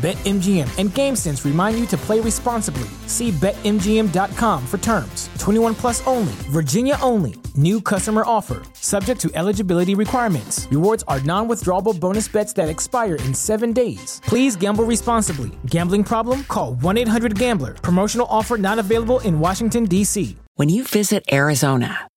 BetMGM and GameSense remind you to play responsibly. See BetMGM.com for terms. 21 plus only, Virginia only. New customer offer, subject to eligibility requirements. Rewards are non withdrawable bonus bets that expire in seven days. Please gamble responsibly. Gambling problem? Call 1 800 Gambler. Promotional offer not available in Washington, D.C. When you visit Arizona,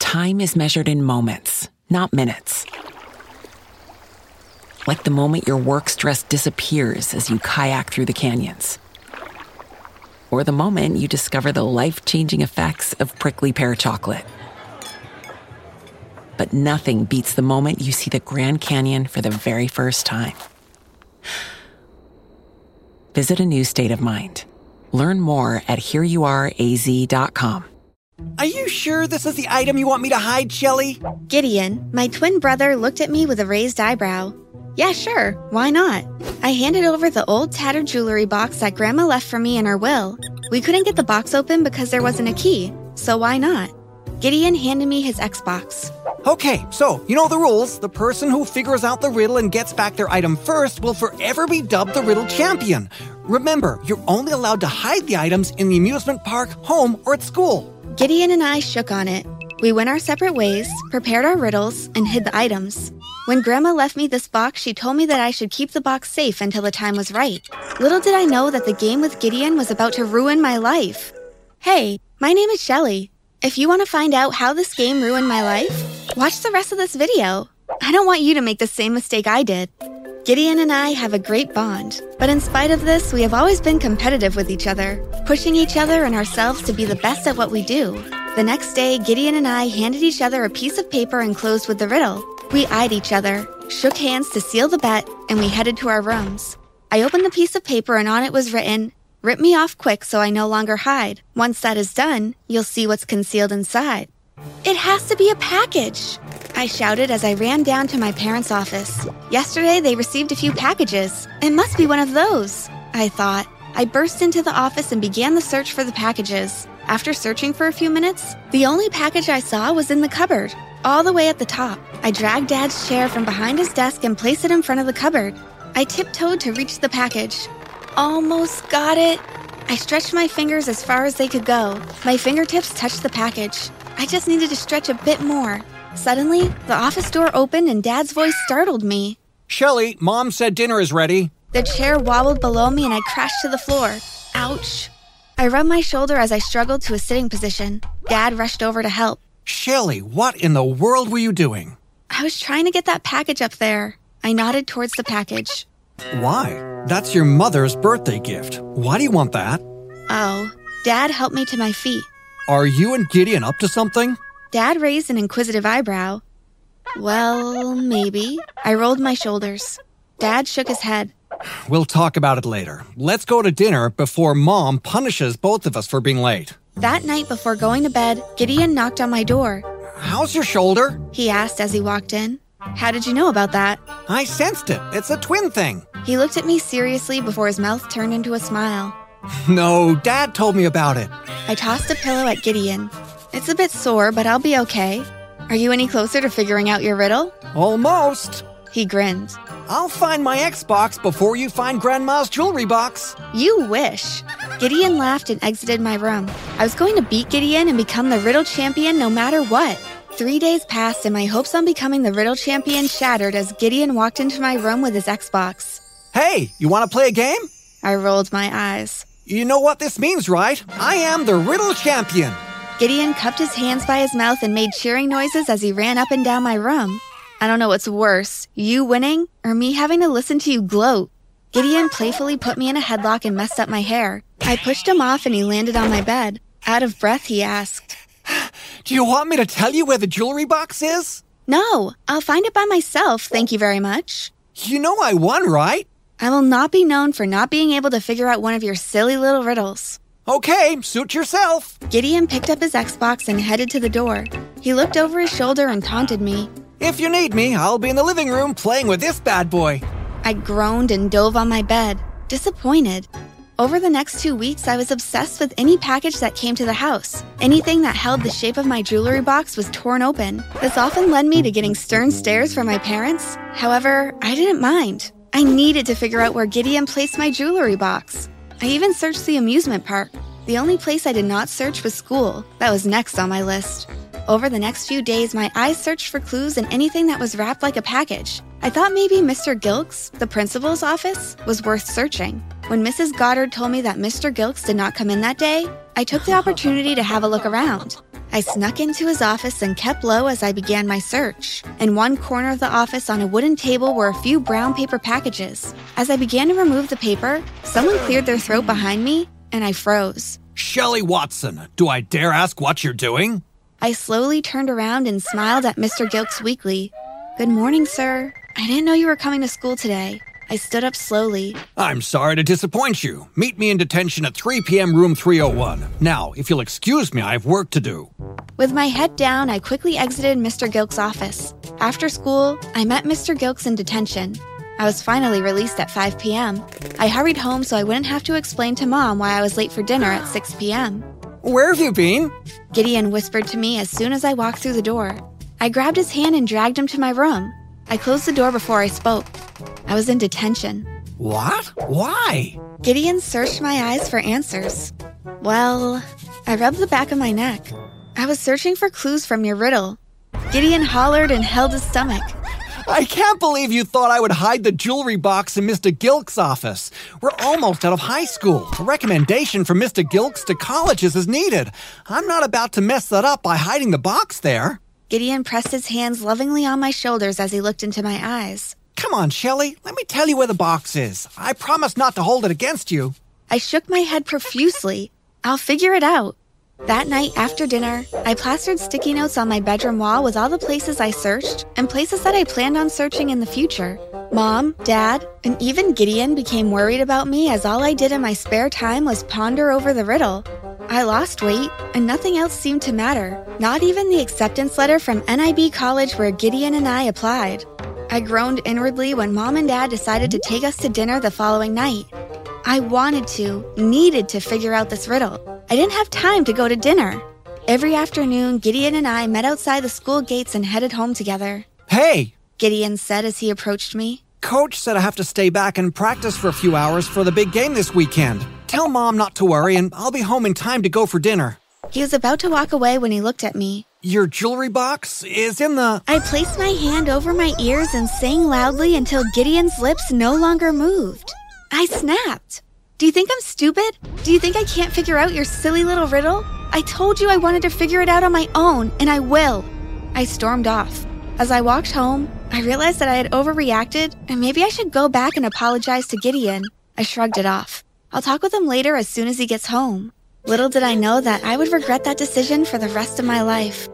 time is measured in moments, not minutes like the moment your work stress disappears as you kayak through the canyons. Or the moment you discover the life changing effects of prickly pear chocolate. But nothing beats the moment you see the Grand Canyon for the very first time. Visit a new state of mind. Learn more at hereyouareaz.com. Are you sure this is the item you want me to hide, Shelly? Gideon, my twin brother, looked at me with a raised eyebrow. Yeah, sure. Why not? I handed over the old tattered jewelry box that Grandma left for me in her will. We couldn't get the box open because there wasn't a key, so why not? Gideon handed me his Xbox. Okay, so you know the rules. The person who figures out the riddle and gets back their item first will forever be dubbed the riddle champion. Remember, you're only allowed to hide the items in the amusement park, home, or at school. Gideon and I shook on it. We went our separate ways, prepared our riddles, and hid the items. When Grandma left me this box, she told me that I should keep the box safe until the time was right. Little did I know that the game with Gideon was about to ruin my life. Hey, my name is Shelly. If you want to find out how this game ruined my life, watch the rest of this video. I don't want you to make the same mistake I did. Gideon and I have a great bond, but in spite of this, we have always been competitive with each other, pushing each other and ourselves to be the best at what we do. The next day, Gideon and I handed each other a piece of paper enclosed with the riddle. We eyed each other, shook hands to seal the bet, and we headed to our rooms. I opened the piece of paper and on it was written, Rip me off quick so I no longer hide. Once that is done, you'll see what's concealed inside. It has to be a package! I shouted as I ran down to my parents' office. Yesterday, they received a few packages. It must be one of those, I thought. I burst into the office and began the search for the packages. After searching for a few minutes, the only package I saw was in the cupboard all the way at the top. I dragged Dad's chair from behind his desk and placed it in front of the cupboard. I tiptoed to reach the package. Almost got it. I stretched my fingers as far as they could go. My fingertips touched the package. I just needed to stretch a bit more. Suddenly, the office door opened and Dad's voice startled me. Shelly, Mom said dinner is ready. The chair wobbled below me and I crashed to the floor. Ouch. I rubbed my shoulder as I struggled to a sitting position. Dad rushed over to help. Shelly, what in the world were you doing? I was trying to get that package up there. I nodded towards the package. Why? That's your mother's birthday gift. Why do you want that? Oh, Dad helped me to my feet. Are you and Gideon up to something? Dad raised an inquisitive eyebrow. Well, maybe. I rolled my shoulders. Dad shook his head. We'll talk about it later. Let's go to dinner before Mom punishes both of us for being late. That night before going to bed, Gideon knocked on my door. How's your shoulder? He asked as he walked in. How did you know about that? I sensed it. It's a twin thing. He looked at me seriously before his mouth turned into a smile. No, Dad told me about it. I tossed a pillow at Gideon. It's a bit sore, but I'll be okay. Are you any closer to figuring out your riddle? Almost. He grinned. I'll find my Xbox before you find Grandma's jewelry box. You wish. Gideon laughed and exited my room. I was going to beat Gideon and become the riddle champion no matter what. Three days passed and my hopes on becoming the riddle champion shattered as Gideon walked into my room with his Xbox. Hey, you want to play a game? I rolled my eyes. You know what this means, right? I am the riddle champion. Gideon cupped his hands by his mouth and made cheering noises as he ran up and down my room. I don't know what's worse, you winning or me having to listen to you gloat. Gideon playfully put me in a headlock and messed up my hair. I pushed him off and he landed on my bed. Out of breath, he asked, Do you want me to tell you where the jewelry box is? No, I'll find it by myself, thank you very much. You know I won, right? I will not be known for not being able to figure out one of your silly little riddles. Okay, suit yourself. Gideon picked up his Xbox and headed to the door. He looked over his shoulder and taunted me. If you need me, I'll be in the living room playing with this bad boy. I groaned and dove on my bed, disappointed. Over the next two weeks, I was obsessed with any package that came to the house. Anything that held the shape of my jewelry box was torn open. This often led me to getting stern stares from my parents. However, I didn't mind. I needed to figure out where Gideon placed my jewelry box. I even searched the amusement park. The only place I did not search was school. That was next on my list. Over the next few days, my eyes searched for clues in anything that was wrapped like a package. I thought maybe Mr. Gilks, the principal's office, was worth searching. When Mrs. Goddard told me that Mr. Gilks did not come in that day, I took the opportunity to have a look around. I snuck into his office and kept low as I began my search. In one corner of the office on a wooden table were a few brown paper packages. As I began to remove the paper, someone cleared their throat behind me, and I froze. Shelley Watson, do I dare ask what you're doing? I slowly turned around and smiled at Mr. Gilks weakly. Good morning, sir. I didn't know you were coming to school today. I stood up slowly. I'm sorry to disappoint you. Meet me in detention at 3 p.m. room 301. Now, if you'll excuse me, I have work to do. With my head down, I quickly exited Mr. Gilks' office. After school, I met Mr. Gilks in detention. I was finally released at 5 p.m. I hurried home so I wouldn't have to explain to mom why I was late for dinner at 6 p.m. Where have you been? Gideon whispered to me as soon as I walked through the door. I grabbed his hand and dragged him to my room. I closed the door before I spoke. I was in detention. What? Why? Gideon searched my eyes for answers. Well, I rubbed the back of my neck. I was searching for clues from your riddle. Gideon hollered and held his stomach. I can't believe you thought I would hide the jewelry box in Mr. Gilks' office. We're almost out of high school. A recommendation from Mr. Gilks to colleges is needed. I'm not about to mess that up by hiding the box there. Gideon pressed his hands lovingly on my shoulders as he looked into my eyes. Come on, Shelley. Let me tell you where the box is. I promise not to hold it against you. I shook my head profusely. I'll figure it out. That night after dinner, I plastered sticky notes on my bedroom wall with all the places I searched and places that I planned on searching in the future. Mom, Dad, and even Gideon became worried about me as all I did in my spare time was ponder over the riddle. I lost weight, and nothing else seemed to matter, not even the acceptance letter from NIB College where Gideon and I applied. I groaned inwardly when Mom and Dad decided to take us to dinner the following night. I wanted to, needed to figure out this riddle. I didn't have time to go to dinner. Every afternoon, Gideon and I met outside the school gates and headed home together. Hey, Gideon said as he approached me. Coach said I have to stay back and practice for a few hours for the big game this weekend. Tell Mom not to worry, and I'll be home in time to go for dinner. He was about to walk away when he looked at me. Your jewelry box is in the. I placed my hand over my ears and sang loudly until Gideon's lips no longer moved. I snapped. Do you think I'm stupid? Do you think I can't figure out your silly little riddle? I told you I wanted to figure it out on my own, and I will. I stormed off. As I walked home, I realized that I had overreacted and maybe I should go back and apologize to Gideon. I shrugged it off. I'll talk with him later as soon as he gets home. Little did I know that I would regret that decision for the rest of my life.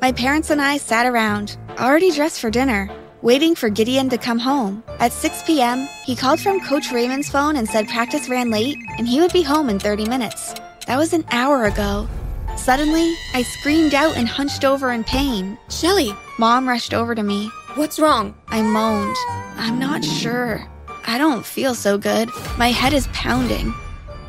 My parents and I sat around, already dressed for dinner, waiting for Gideon to come home. At 6 p.m., he called from Coach Raymond's phone and said practice ran late and he would be home in 30 minutes. That was an hour ago. Suddenly, I screamed out and hunched over in pain. Shelley, Mom rushed over to me. what's wrong? I moaned. I'm not sure. I don't feel so good. My head is pounding.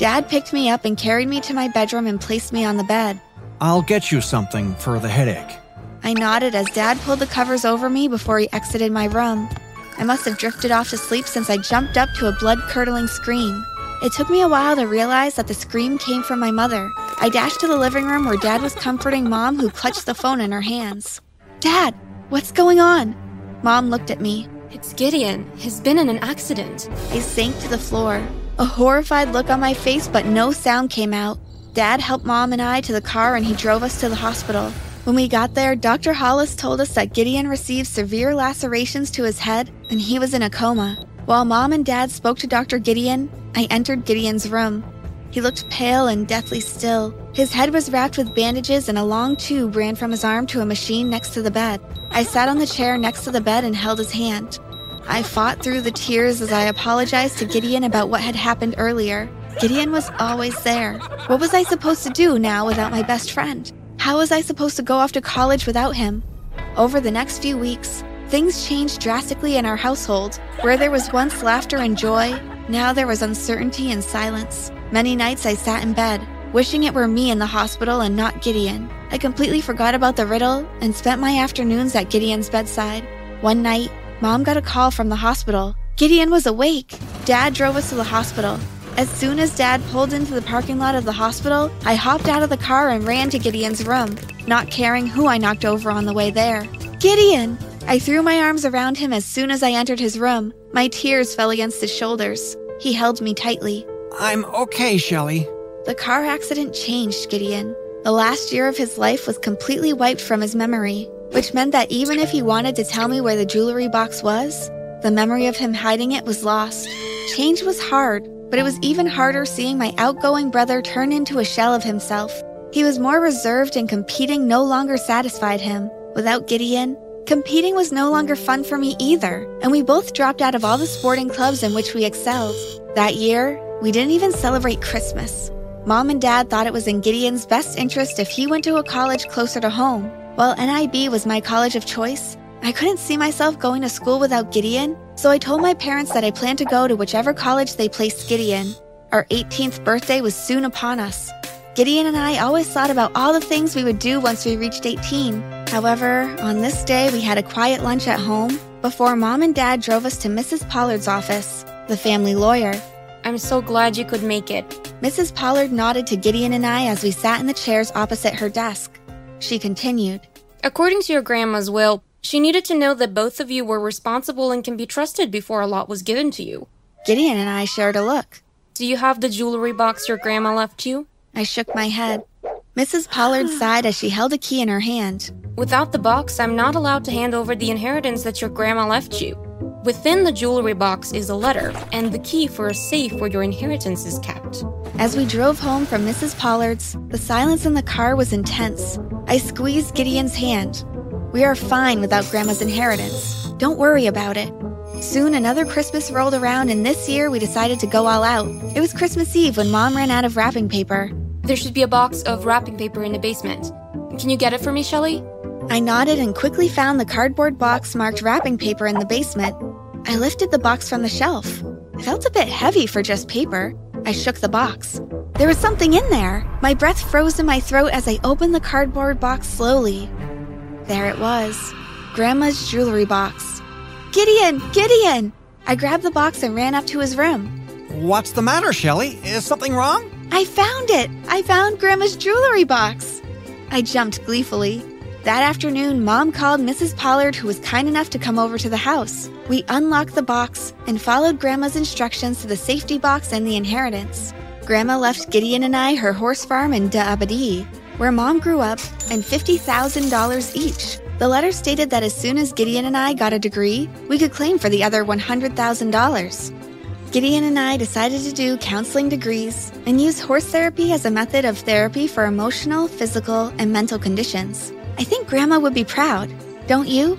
Dad picked me up and carried me to my bedroom and placed me on the bed. I'll get you something for the headache. I nodded as Dad pulled the covers over me before he exited my room. I must have drifted off to sleep since I jumped up to a blood curdling scream. It took me a while to realize that the scream came from my mother. I dashed to the living room where Dad was comforting Mom, who clutched the phone in her hands. Dad, what's going on? Mom looked at me. It's Gideon. He's been in an accident. I sank to the floor. A horrified look on my face, but no sound came out. Dad helped Mom and I to the car and he drove us to the hospital. When we got there, Dr. Hollis told us that Gideon received severe lacerations to his head and he was in a coma. While Mom and Dad spoke to Dr. Gideon, I entered Gideon's room. He looked pale and deathly still. His head was wrapped with bandages and a long tube ran from his arm to a machine next to the bed. I sat on the chair next to the bed and held his hand. I fought through the tears as I apologized to Gideon about what had happened earlier. Gideon was always there. What was I supposed to do now without my best friend? How was I supposed to go off to college without him? Over the next few weeks, things changed drastically in our household. Where there was once laughter and joy, now there was uncertainty and silence. Many nights I sat in bed, wishing it were me in the hospital and not Gideon. I completely forgot about the riddle and spent my afternoons at Gideon's bedside. One night, Mom got a call from the hospital. Gideon was awake. Dad drove us to the hospital. As soon as Dad pulled into the parking lot of the hospital, I hopped out of the car and ran to Gideon's room, not caring who I knocked over on the way there. Gideon! I threw my arms around him as soon as I entered his room. My tears fell against his shoulders. He held me tightly. I'm okay, Shelly. The car accident changed Gideon. The last year of his life was completely wiped from his memory, which meant that even if he wanted to tell me where the jewelry box was, the memory of him hiding it was lost. Change was hard, but it was even harder seeing my outgoing brother turn into a shell of himself. He was more reserved and competing no longer satisfied him. Without Gideon, competing was no longer fun for me either, and we both dropped out of all the sporting clubs in which we excelled. That year, we didn't even celebrate Christmas. Mom and Dad thought it was in Gideon's best interest if he went to a college closer to home. While NIB was my college of choice, I couldn't see myself going to school without Gideon, so I told my parents that I planned to go to whichever college they placed Gideon. Our 18th birthday was soon upon us. Gideon and I always thought about all the things we would do once we reached 18. However, on this day, we had a quiet lunch at home before mom and dad drove us to Mrs. Pollard's office, the family lawyer. I'm so glad you could make it. Mrs. Pollard nodded to Gideon and I as we sat in the chairs opposite her desk. She continued, According to your grandma's will, she needed to know that both of you were responsible and can be trusted before a lot was given to you. Gideon and I shared a look. Do you have the jewelry box your grandma left you? I shook my head. Mrs. Pollard sighed as she held a key in her hand. Without the box, I'm not allowed to hand over the inheritance that your grandma left you. Within the jewelry box is a letter and the key for a safe where your inheritance is kept. As we drove home from Mrs. Pollard's, the silence in the car was intense. I squeezed Gideon's hand. We are fine without Grandma's inheritance. Don't worry about it. Soon another Christmas rolled around, and this year we decided to go all out. It was Christmas Eve when Mom ran out of wrapping paper. There should be a box of wrapping paper in the basement. Can you get it for me, Shelly? I nodded and quickly found the cardboard box marked wrapping paper in the basement. I lifted the box from the shelf. It felt a bit heavy for just paper. I shook the box. There was something in there. My breath froze in my throat as I opened the cardboard box slowly. There it was Grandma's jewelry box. Gideon! Gideon! I grabbed the box and ran up to his room. What's the matter, Shelly? Is something wrong? I found it! I found Grandma's jewelry box! I jumped gleefully. That afternoon, Mom called Mrs. Pollard, who was kind enough to come over to the house. We unlocked the box and followed Grandma's instructions to the safety box and the inheritance. Grandma left Gideon and I her horse farm in Da'abadi, where Mom grew up, and $50,000 each. The letter stated that as soon as Gideon and I got a degree, we could claim for the other $100,000. Gideon and I decided to do counseling degrees and use horse therapy as a method of therapy for emotional, physical, and mental conditions. I think Grandma would be proud, don't you?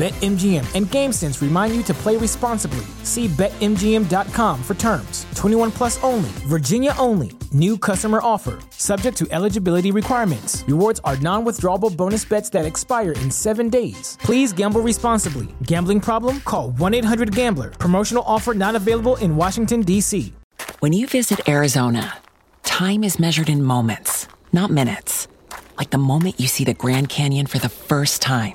BetMGM and GameSense remind you to play responsibly. See BetMGM.com for terms. 21 plus only, Virginia only. New customer offer. Subject to eligibility requirements. Rewards are non withdrawable bonus bets that expire in seven days. Please gamble responsibly. Gambling problem? Call 1 800 Gambler. Promotional offer not available in Washington, D.C. When you visit Arizona, time is measured in moments, not minutes. Like the moment you see the Grand Canyon for the first time.